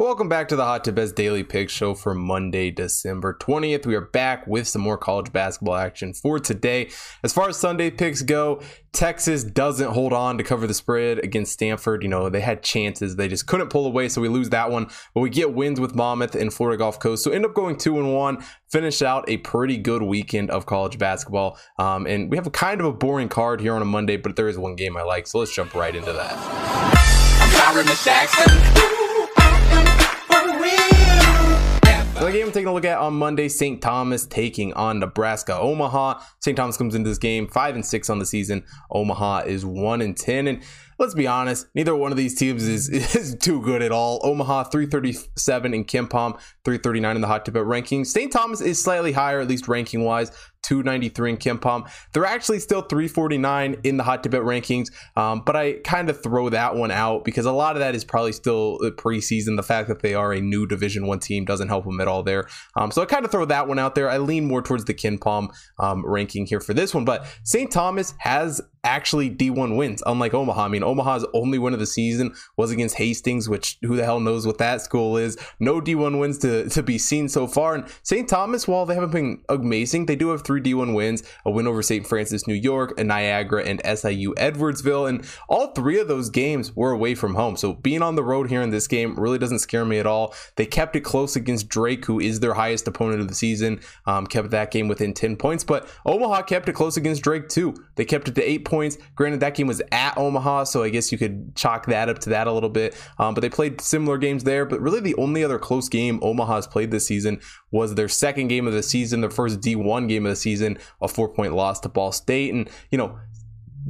Welcome back to the Hot Tip Bets Daily Pick Show for Monday, December 20th. We are back with some more college basketball action for today. As far as Sunday picks go, Texas doesn't hold on to cover the spread against Stanford. You know, they had chances, they just couldn't pull away, so we lose that one. But we get wins with Monmouth and Florida Gulf Coast, so end up going two and one. Finish out a pretty good weekend of college basketball, um, and we have a kind of a boring card here on a Monday, but there is one game I like, so let's jump right into that. So the game I'm taking a look at on Monday, St. Thomas taking on Nebraska. Omaha. St. Thomas comes into this game five and six on the season. Omaha is one and ten. And let's be honest, neither one of these teams is, is too good at all. Omaha 337 in KenPom, 339 in the hot tip rankings. St. Thomas is slightly higher, at least ranking wise. 293 in KenPom. They're actually still 349 in the Hot Tip Bet rankings, um, but I kind of throw that one out because a lot of that is probably still preseason. The fact that they are a new Division One team doesn't help them at all there. Um, so I kind of throw that one out there. I lean more towards the KenPom um, ranking here for this one, but St. Thomas has actually D1 wins, unlike Omaha. I mean, Omaha's only win of the season was against Hastings, which who the hell knows what that school is. No D1 wins to, to be seen so far. And St. Thomas, while they haven't been amazing, they do have three D1 wins a win over St. Francis, New York, a Niagara, and SIU Edwardsville. And all three of those games were away from home. So being on the road here in this game really doesn't scare me at all. They kept it close against Drake, who is their highest opponent of the season, um, kept that game within 10 points. But Omaha kept it close against Drake, too. They kept it to eight points. Granted, that game was at Omaha, so I guess you could chalk that up to that a little bit. Um, but they played similar games there. But really, the only other close game Omaha has played this season was their second game of the season, their first D1 game of the season, a four point loss to Ball State. And, you know,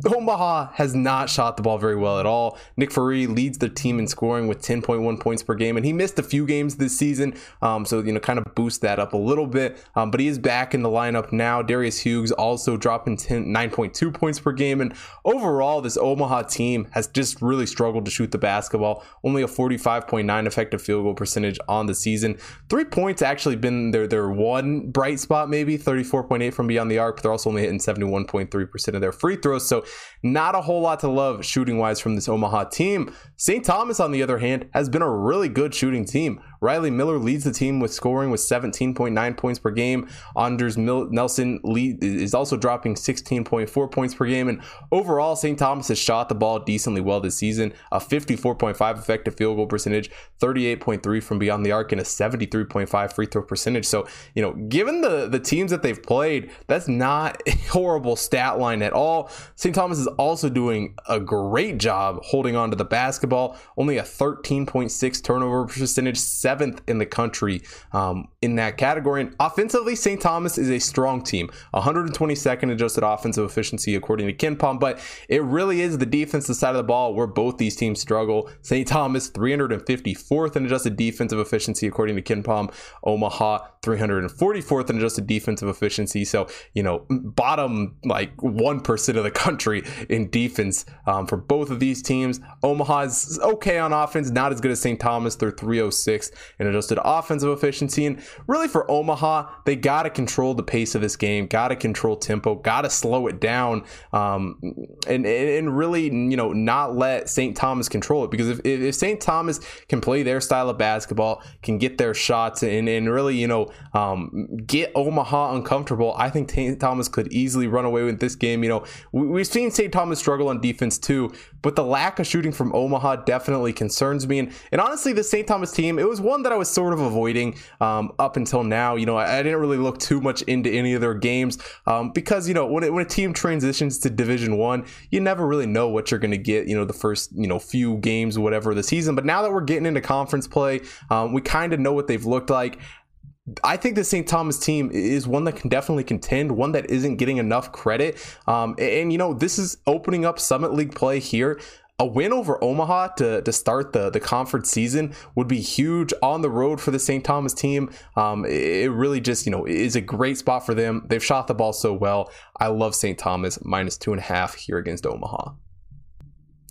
Omaha has not shot the ball very well at all. Nick Fourie leads the team in scoring with 10.1 points per game, and he missed a few games this season, um, so you know, kind of boost that up a little bit. Um, but he is back in the lineup now. Darius Hughes also dropping 10, 9.2 points per game, and overall, this Omaha team has just really struggled to shoot the basketball. Only a 45.9 effective field goal percentage on the season. Three points actually been their their one bright spot, maybe 34.8 from beyond the arc, but they're also only hitting 71.3 percent of their free throws. So not a whole lot to love shooting wise from this Omaha team. St. Thomas, on the other hand, has been a really good shooting team. Riley Miller leads the team with scoring with 17.9 points per game. Anders Nelson lead, is also dropping 16.4 points per game. And overall, St. Thomas has shot the ball decently well this season. A 54.5 effective field goal percentage, 38.3 from beyond the arc, and a 73.5 free throw percentage. So, you know, given the, the teams that they've played, that's not a horrible stat line at all. St. Thomas is also doing a great job holding on to the basketball. Only a 13.6 turnover percentage, seventh in the country um, in that category. And offensively, St. Thomas is a strong team, 122nd adjusted offensive efficiency according to KenPom. But it really is the defensive side of the ball where both these teams struggle. St. Thomas 354th in adjusted defensive efficiency according to KenPom. Omaha 344th in adjusted defensive efficiency. So you know, bottom like one percent of the country in defense um, for both of these teams. Omaha is okay on offense, not as good as St. Thomas. They're 306 and adjusted offensive efficiency. And really for Omaha, they got to control the pace of this game, got to control tempo, got to slow it down, um, and, and really, you know, not let St. Thomas control it. Because if, if St. Thomas can play their style of basketball, can get their shots, and, and really, you know, um, get Omaha uncomfortable, I think St. Thomas could easily run away with this game. You know, we, have seen St. Thomas struggle on defense too, but the lack of shooting from Omaha definitely concerns me. And, and honestly, the St. Thomas team, it was that I was sort of avoiding um, up until now. You know, I, I, didn't really look too much into any of their games um, because you know when it, when a team transitions to Division One, you never really know what you're going to get. You know, the first you know few games, whatever the season. But now that we're getting into conference play, um, we kind of know what they've looked like. I think the St. Thomas team is one that can definitely contend, one that isn't getting enough credit. Um, and, and, you know, this is opening up Summit League play here a win over Omaha to, to start the, the conference season would be huge on the road for the St. Thomas team. Um, it really just, you know, is a great spot for them. They've shot the ball so well. I love St. Thomas minus two and a half here against Omaha.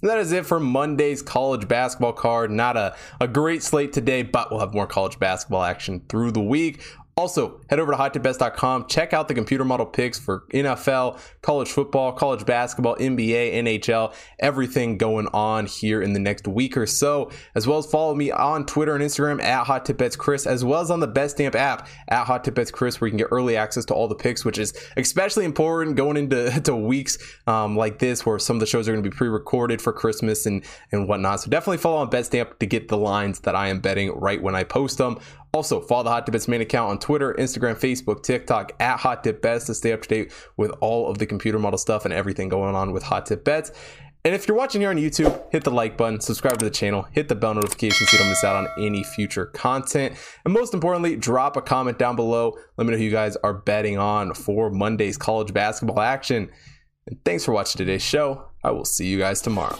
that is it for Monday's college basketball card. Not a, a great slate today, but we'll have more college basketball action through the week. Also, head over to hottipbets.com. Check out the computer model picks for NFL, college football, college basketball, NBA, NHL, everything going on here in the next week or so. As well as follow me on Twitter and Instagram at Hot Tip Bets Chris, as well as on the Betstamp app at Hot Tip Bets Chris, where you can get early access to all the picks, which is especially important going into to weeks um, like this, where some of the shows are going to be pre-recorded for Christmas and and whatnot. So definitely follow on Betstamp to get the lines that I am betting right when I post them. Also, follow the Hot Bets main account on Twitter, Instagram, Facebook, TikTok at Hot Tip Bets to stay up to date with all of the computer model stuff and everything going on with Hot Tip Bets. And if you're watching here on YouTube, hit the like button, subscribe to the channel, hit the bell notification so you don't miss out on any future content. And most importantly, drop a comment down below. Let me know who you guys are betting on for Monday's college basketball action. And thanks for watching today's show. I will see you guys tomorrow.